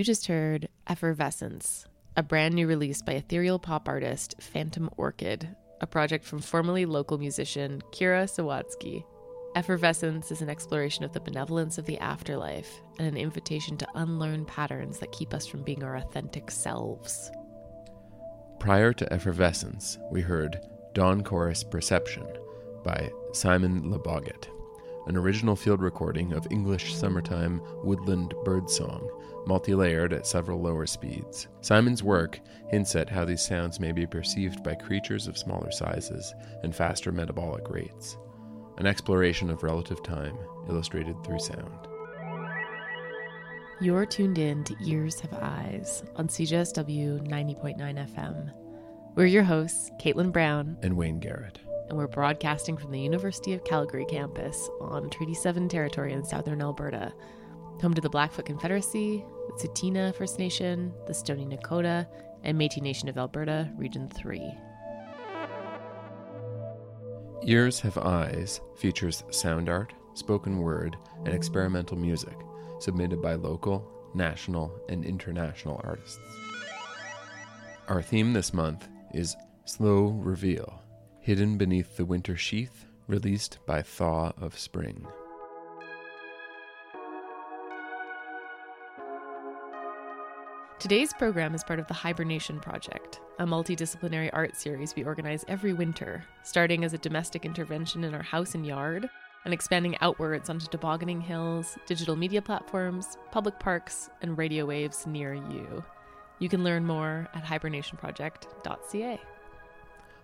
You just heard Effervescence, a brand new release by ethereal pop artist Phantom Orchid, a project from formerly local musician Kira Sawatsky. Effervescence is an exploration of the benevolence of the afterlife and an invitation to unlearn patterns that keep us from being our authentic selves. Prior to Effervescence, we heard Dawn Chorus Perception by Simon Le Boggit, an original field recording of English summertime woodland birdsong, multi layered at several lower speeds. Simon's work hints at how these sounds may be perceived by creatures of smaller sizes and faster metabolic rates an exploration of relative time illustrated through sound. You're tuned in to Ears Have Eyes on CJSW 90.9 FM. We're your hosts, Caitlin Brown and Wayne Garrett. And we're broadcasting from the University of Calgary campus on Treaty 7 territory in southern Alberta, home to the Blackfoot Confederacy, the Tsuut'ina First Nation, the Stoney Nakoda, and Metis Nation of Alberta, Region 3. Ears Have Eyes features sound art, spoken word, and experimental music submitted by local, national, and international artists. Our theme this month is Slow Reveal, hidden beneath the winter sheath, released by Thaw of Spring. Today's program is part of the Hibernation Project, a multidisciplinary art series we organize every winter, starting as a domestic intervention in our house and yard, and expanding outwards onto tobogganing hills, digital media platforms, public parks, and radio waves near you. You can learn more at hibernationproject.ca.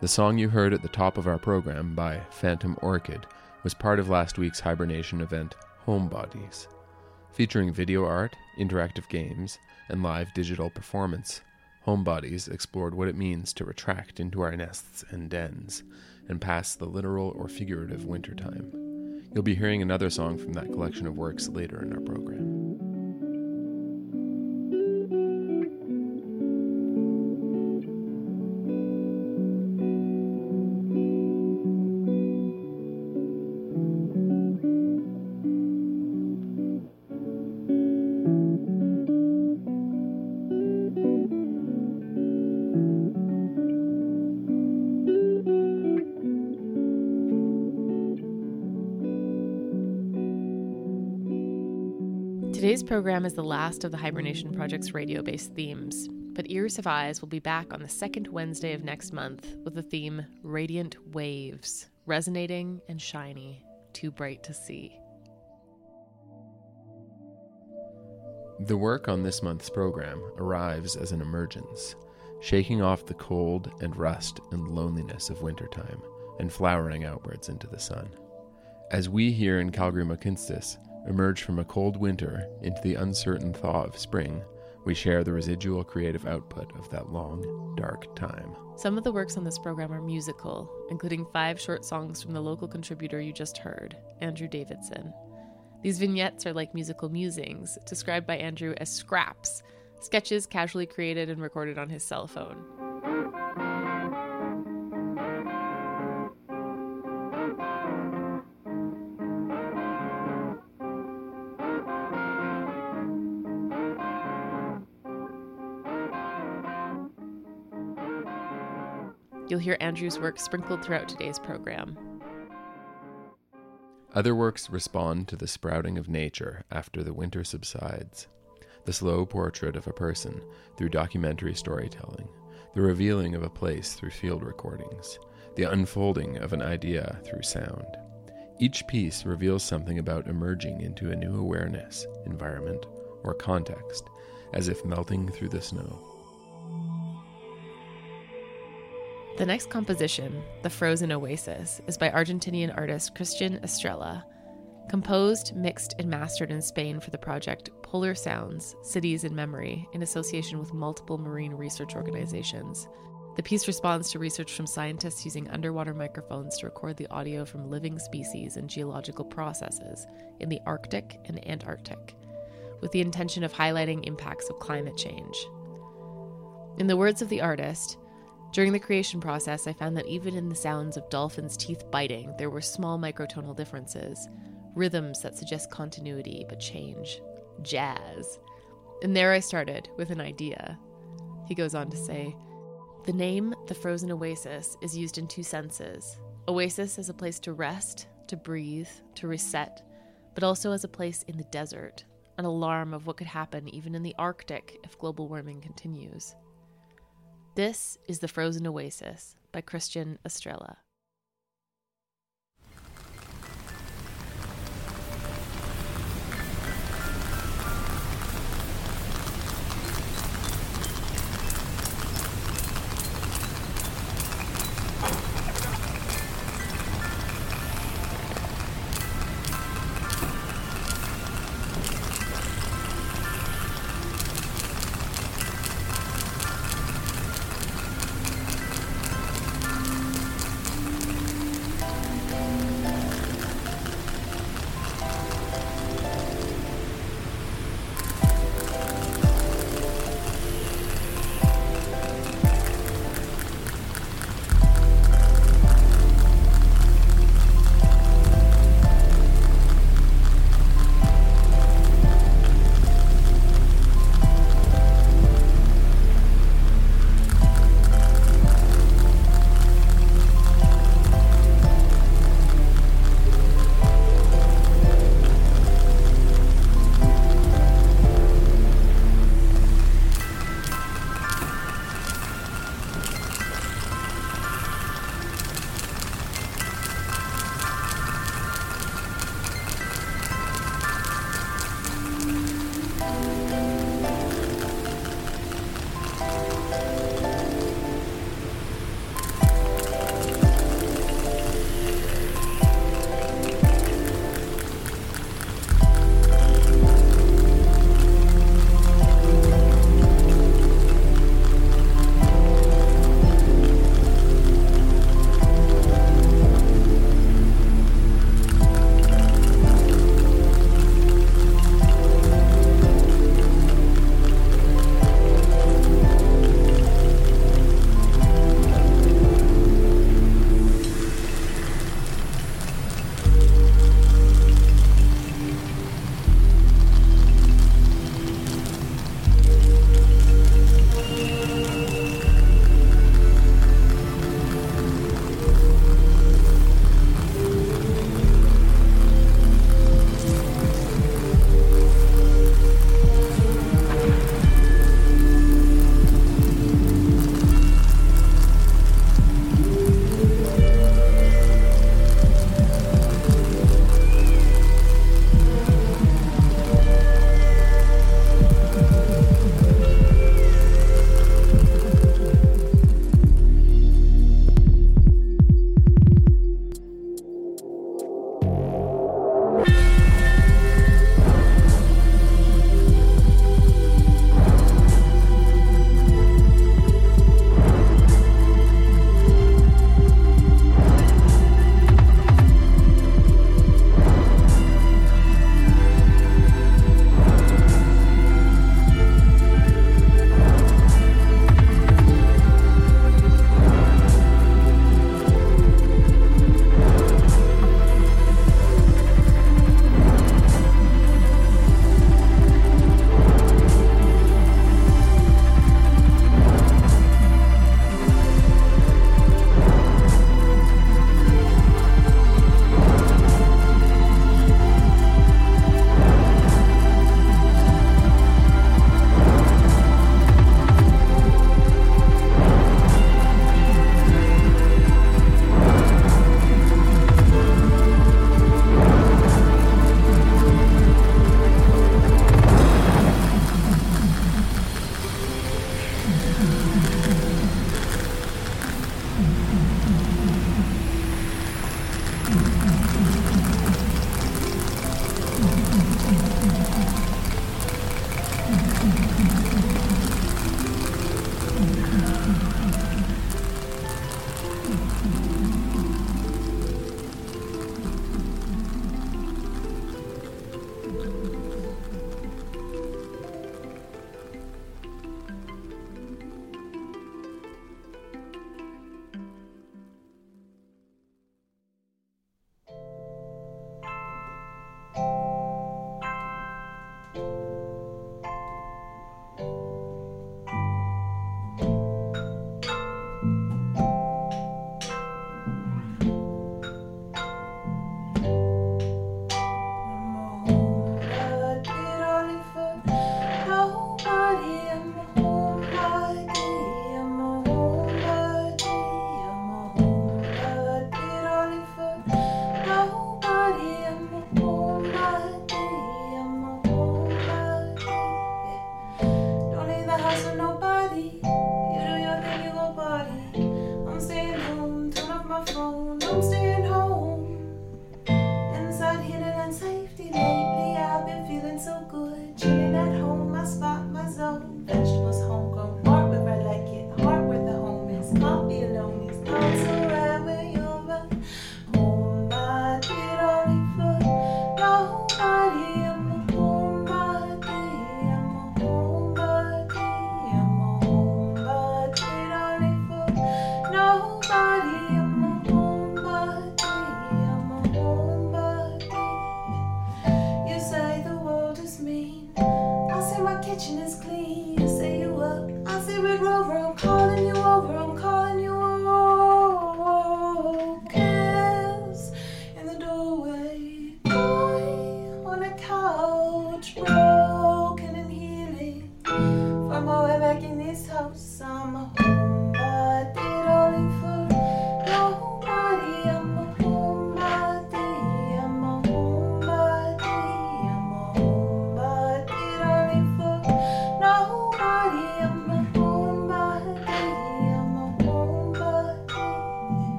The song you heard at the top of our program by Phantom Orchid was part of last week's hibernation event, Homebodies. Featuring video art, interactive games, and live digital performance, Homebodies explored what it means to retract into our nests and dens and pass the literal or figurative wintertime. You'll be hearing another song from that collection of works later in our program. Program is the last of the Hibernation Project's radio based themes, but Ears Have Eyes will be back on the second Wednesday of next month with the theme Radiant Waves, resonating and shiny, too bright to see. The work on this month's program arrives as an emergence, shaking off the cold and rust and loneliness of wintertime and flowering outwards into the sun. As we here in Calgary Mohkinstsis emerge from a cold winter into the uncertain thaw of spring, we share the residual creative output of that long, dark time. Some of the works on this program are musical, including five short songs from the local contributor you just heard, Andrew Davidson. These vignettes are like musical musings, described by Andrew as scraps, sketches casually created and recorded on his cell phone. You'll hear Andrew's work sprinkled throughout today's program. Other works respond to the sprouting of nature after the winter subsides, the slow portrait of a person through documentary storytelling, the revealing of a place through field recordings, the unfolding of an idea through sound. Each piece reveals something about emerging into a new awareness, environment, or context, as if melting through the snow. The next composition, The Frozen Oasis, is by Argentinian artist Cristian Estrella. Composed, mixed, and mastered in Spain for the project Polar Sounds Cities in Memory in association with multiple marine research organizations. The piece responds to research from scientists using underwater microphones to record the audio from living species and geological processes in the Arctic and Antarctic, with the intention of highlighting impacts of climate change. In the words of the artist, during the creation process, I found that even in the sounds of dolphins' teeth biting, there were small microtonal differences, rhythms that suggest continuity but change, jazz. And there I started with an idea. He goes on to say The name, the frozen oasis, is used in two senses oasis as a place to rest, to breathe, to reset, but also as a place in the desert, an alarm of what could happen even in the Arctic if global warming continues. This is The Frozen Oasis by Cristian Estrella.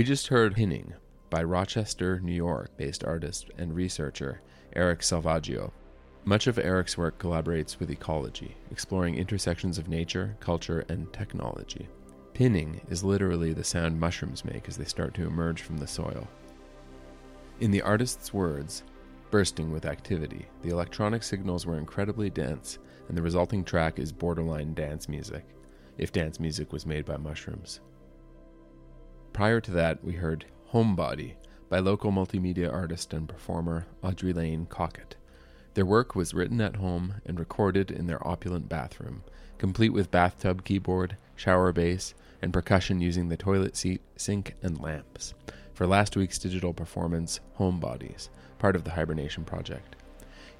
We just heard Pinning by Rochester, New York based artist and researcher Eryk Salvaggio. Much of Eryk's work collaborates with ecology, exploring intersections of nature, culture, and technology. Pinning is literally the sound mushrooms make as they start to emerge from the soil. In the artist's words, bursting with activity, the electronic signals were incredibly dense, and the resulting track is borderline dance music, if dance music was made by mushrooms. Prior to that, we heard Homebody by local multimedia artist and performer Audrey Lane Cockett. Their work was written at home and recorded in their opulent bathroom, complete with bathtub keyboard, shower bass, and percussion using the toilet seat, sink, and lamps, for last week's digital performance, Homebodies, part of the Hibernation Project.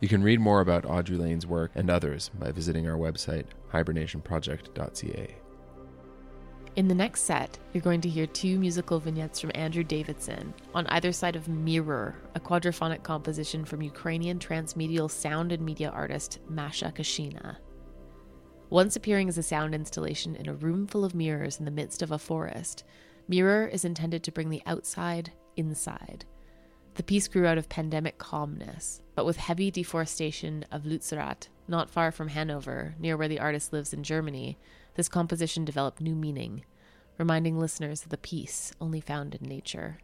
You can read more about Audrey Lane's work and others by visiting our website, hibernationproject.ca. In the next set, you're going to hear two musical vignettes from Andrew Davidson on either side of Mirror, a quadraphonic composition from Ukrainian transmedial sound and media artist Masha Kashyna. Once appearing as a sound installation in a room full of mirrors in the midst of a forest, Mirror is intended to bring the outside inside. The piece grew out of pandemic calmness, but with heavy deforestation of Lützerath, not far from Hanover, near where the artist lives in Germany, this composition developed new meaning, reminding listeners of the peace only found in nature.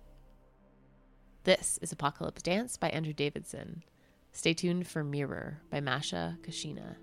This is Apocalypse Dance by Andrew Davidson. Stay tuned for Mirror by Masha Kashyna.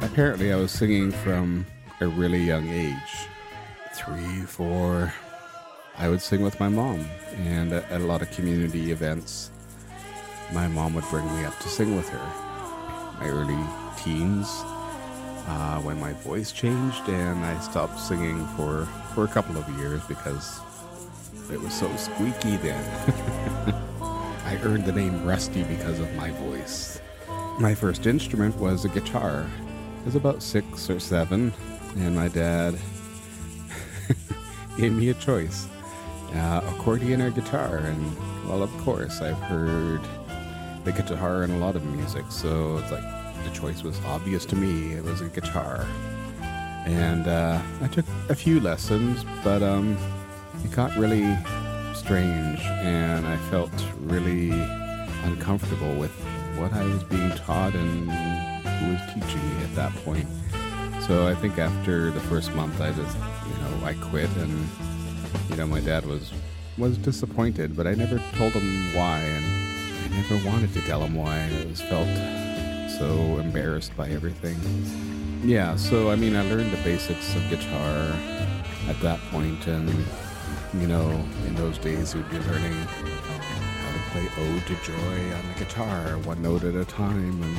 Apparently, I was singing from a really young age. Three, four. I would sing with my mom, and at, a lot of community events, my mom would bring me up to sing with her. My early teens, uh, when my voice changed, and I stopped singing for, for a couple of years because it was so squeaky then. I earned the name Rusty because of my voice. My first instrument was a guitar. I was about six or seven, and my dad gave me a choice uh, accordion or guitar. And, well, of course, I've heard the guitar in a lot of music, so it's like the choice was obvious to me. It was a guitar. And uh, I took a few lessons, but um, it got really strange, and I felt really uncomfortable with what I was being taught and who was teaching me at that point. So I think after the first month, I just, you know, I quit, and you know, my dad was was disappointed, but I never told him why, and I never wanted to tell him why. I just felt so embarrassed by everything. Yeah, so I mean, I learned the basics of guitar at that point, and you know, in those days, we'd be learning how to play "Ode to Joy" on the guitar, one note at a time, and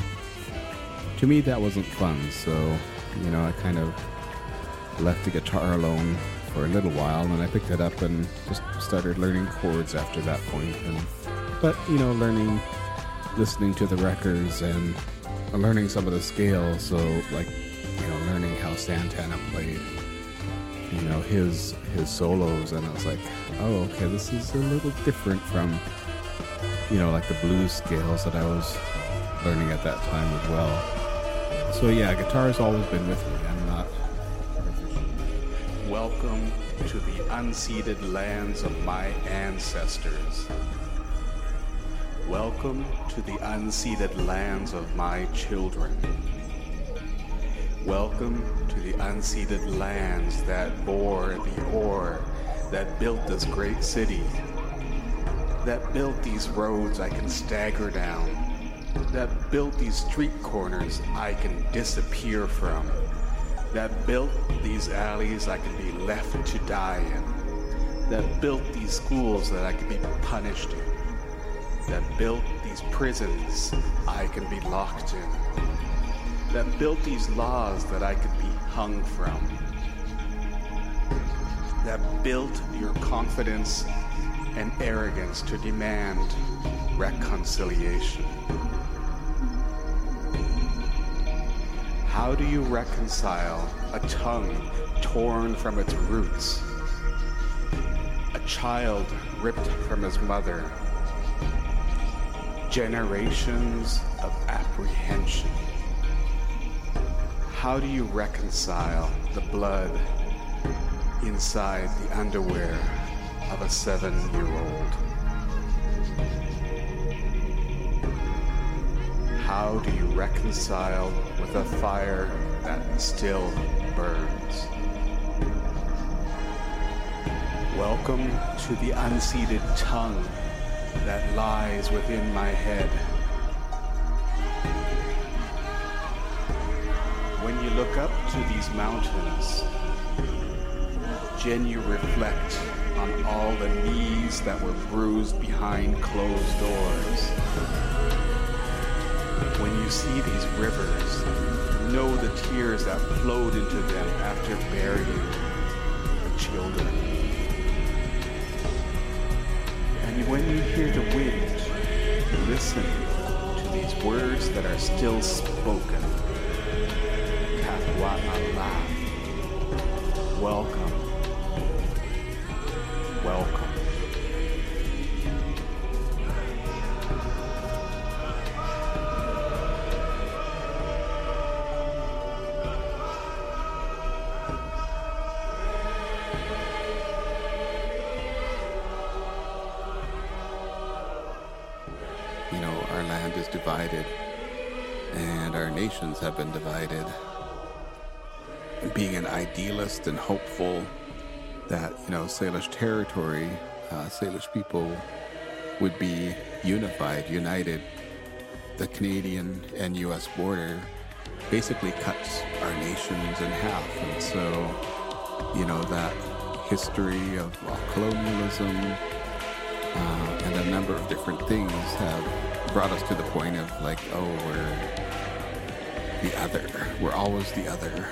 to me, that wasn't fun. So, you know, I kind of left the guitar alone for a little while, and I picked it up and just started learning chords after that point. And but you know, learning, listening to the records and learning some of the scales. So like, you know, learning how Santana played, you know, his his solos, and I was like, oh, okay, this is a little different from, you know, like the blues scales that I was learning at that time as well. So yeah, guitar's always been with me. I'm not Welcome to the unceded lands of my ancestors. Welcome to the unceded lands of my children. Welcome to the unceded lands that bore the ore that built this great city, that built these roads I can stagger down, that built these street corners I can disappear from that built these alleys I can be left to die in, that built these schools that I can be punished in, that built these prisons I can be locked in, that built these laws that I could be hung from, that built your confidence and arrogance to demand reconciliation. How do you reconcile a tongue torn from its roots? A child ripped from his mother? Generations of apprehension. How do you reconcile the blood inside the underwear of a seven year old? How do you reconcile with a fire that still burns? Welcome to the unseated tongue that lies within my head. When you look up to these mountains, Jen, you reflect on all the knees that were bruised behind closed doors. When you see these rivers, know the tears that flowed into them after burying the children. When you hear the wind, listen to these words that are still spoken. Katwa'ala. Welcome. Welcome. Idealist and hopeful that you know Salish territory, uh, Salish people would be unified, united. The Canadian and U.S. border basically cuts our nations in half, and so you know that history of colonialism uh, and a number of different things have brought us to the point of like, oh, we're the other. We're always the other.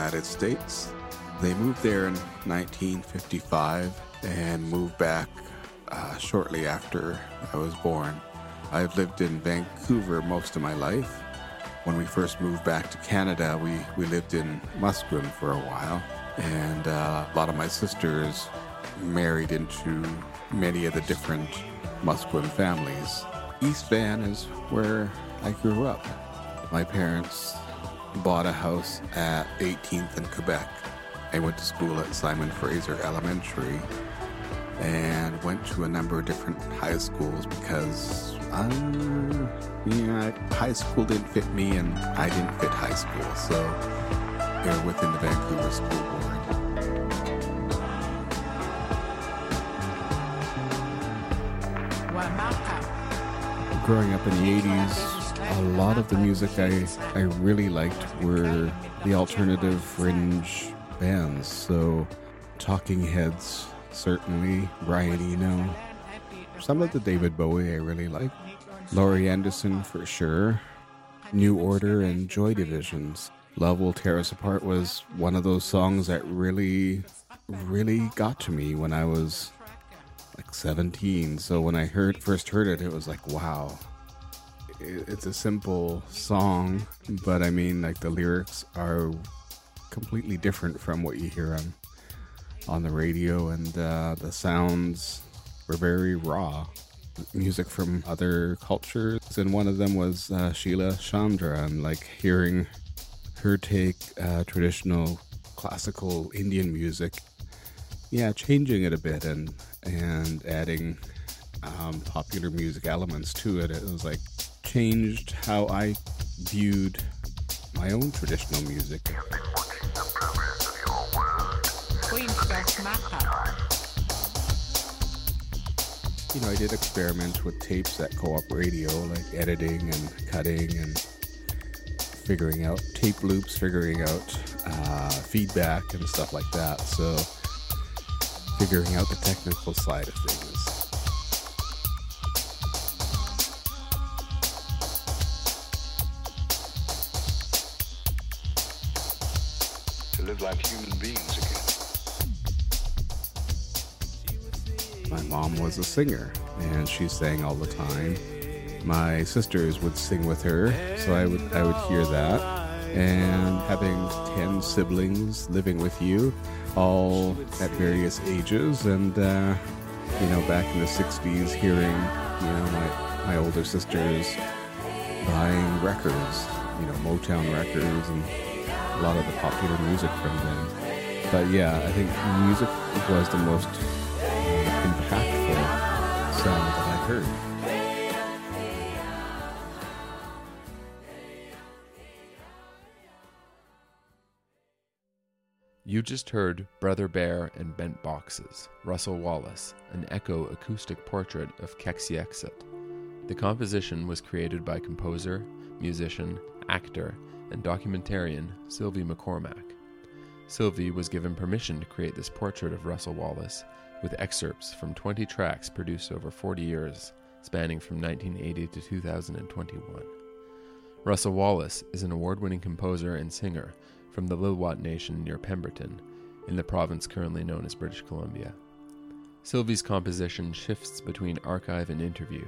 United States. They moved there in 1955 and moved back uh, shortly after I was born. I've lived in Vancouver most of my life. When we first moved back to Canada, we, we lived in Musqueam for a while, and uh, a lot of my sisters married into many of the different Musqueam families. East Van is where I grew up. My parents bought a house at 18th and Quebec. I went to school at Simon Fraser Elementary and went to a number of different high schools because um, yeah, high school didn't fit me and I didn't fit high school. So they're within the Vancouver School Board. Growing up in the 80s, a lot of the music I, I really liked were the alternative fringe bands. So Talking Heads, certainly, Brian Eno, some of the David Bowie I really like, Laurie Anderson for sure, New Order and Joy Divisions. Love Will Tear Us Apart was one of those songs that really, really got to me when I was like 17. So when I heard first heard it, it was like, wow. It- It's a simple song, but I mean, like the lyrics are completely different from what you hear on on the radio, and uh, the sounds were very raw. Music from other cultures, and one of them was uh, Sheila Chandra, and like hearing her take uh, traditional classical Indian music, yeah, changing it a bit and and adding um, popular music elements to it. It was like changed how I viewed my own traditional music. You know, I did experiments with tapes at co-op radio, like editing and cutting and figuring out tape loops, figuring out uh, feedback and stuff like that. So, figuring out the technical side of things. Live like human beings again. My mom was a singer, and she sang all the time. My sisters would sing with her, so I would I would hear that. And having ten siblings living with you, all at various ages, and uh, you know, back in the '60s, hearing you know my my older sisters buying records, you know, Motown records, and a lot of the popular music from them. But yeah, I think music was the most uh, impactful sound that I heard. You just heard Brother Bear and Bent Boxes, Russell Wallace, an echo acoustic portrait of Kexiexit. The composition was created by composer, musician, actor, and documentarian Sylvi macCormac. Sylvi was given permission to create this portrait of Russell Wallace with excerpts from 20 tracks produced over 40 years, spanning from 1980 to 2021. Russell Wallace is an award winning composer and singer from the Lilwat Nation near Pemberton, in the province currently known as British Columbia. Sylvi's composition shifts between archive and interview,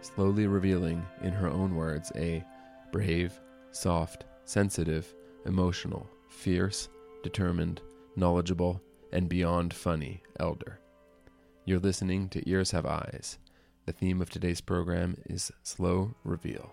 slowly revealing, in her own words, a brave, soft, sensitive, emotional, fierce, determined, knowledgeable, and beyond funny elder. You're listening to Ears Have Eyes. The theme of today's program is Slow Reveal.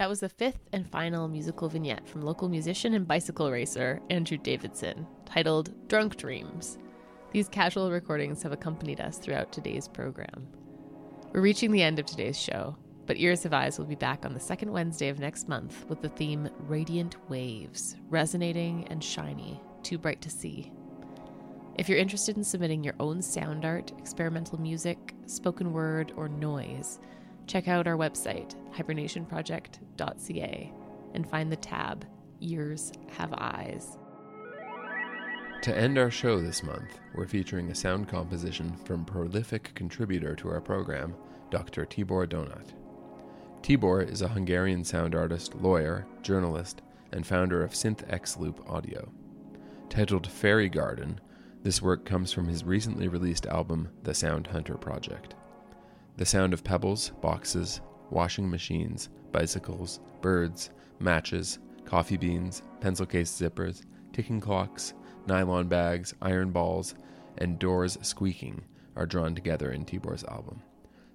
That was the fifth and final musical vignette from local musician and bicycle racer Andrew Davidson, titled Drunk Dreams. These casual recordings have accompanied us throughout today's program. We're reaching the end of today's show, but Ears Have Eyes will be back on the second Wednesday of next month with the theme Radiant Waves, resonating and shiny, too bright to see. If you're interested in submitting your own sound art, experimental music, spoken word, or noise, check out our website, hibernationproject.ca, and find the tab Ears Have Eyes. To end our show this month, we're featuring a sound composition from prolific contributor to our program, Dr. Tibor Donath. Tibor is a Hungarian sound artist, lawyer, journalist, and founder of SynthX Loop Audio. Titled Fairy Garden, this work comes from his recently released album, The Sound Hunter Project. The sound of pebbles, boxes, washing machines, bicycles, birds, matches, coffee beans, pencil case zippers, ticking clocks, nylon bags, iron balls, and doors squeaking are drawn together in Tibor's album,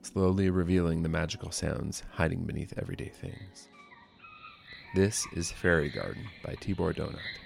slowly revealing the magical sounds hiding beneath everyday things. This is Fairy Garden by Tibor Donath.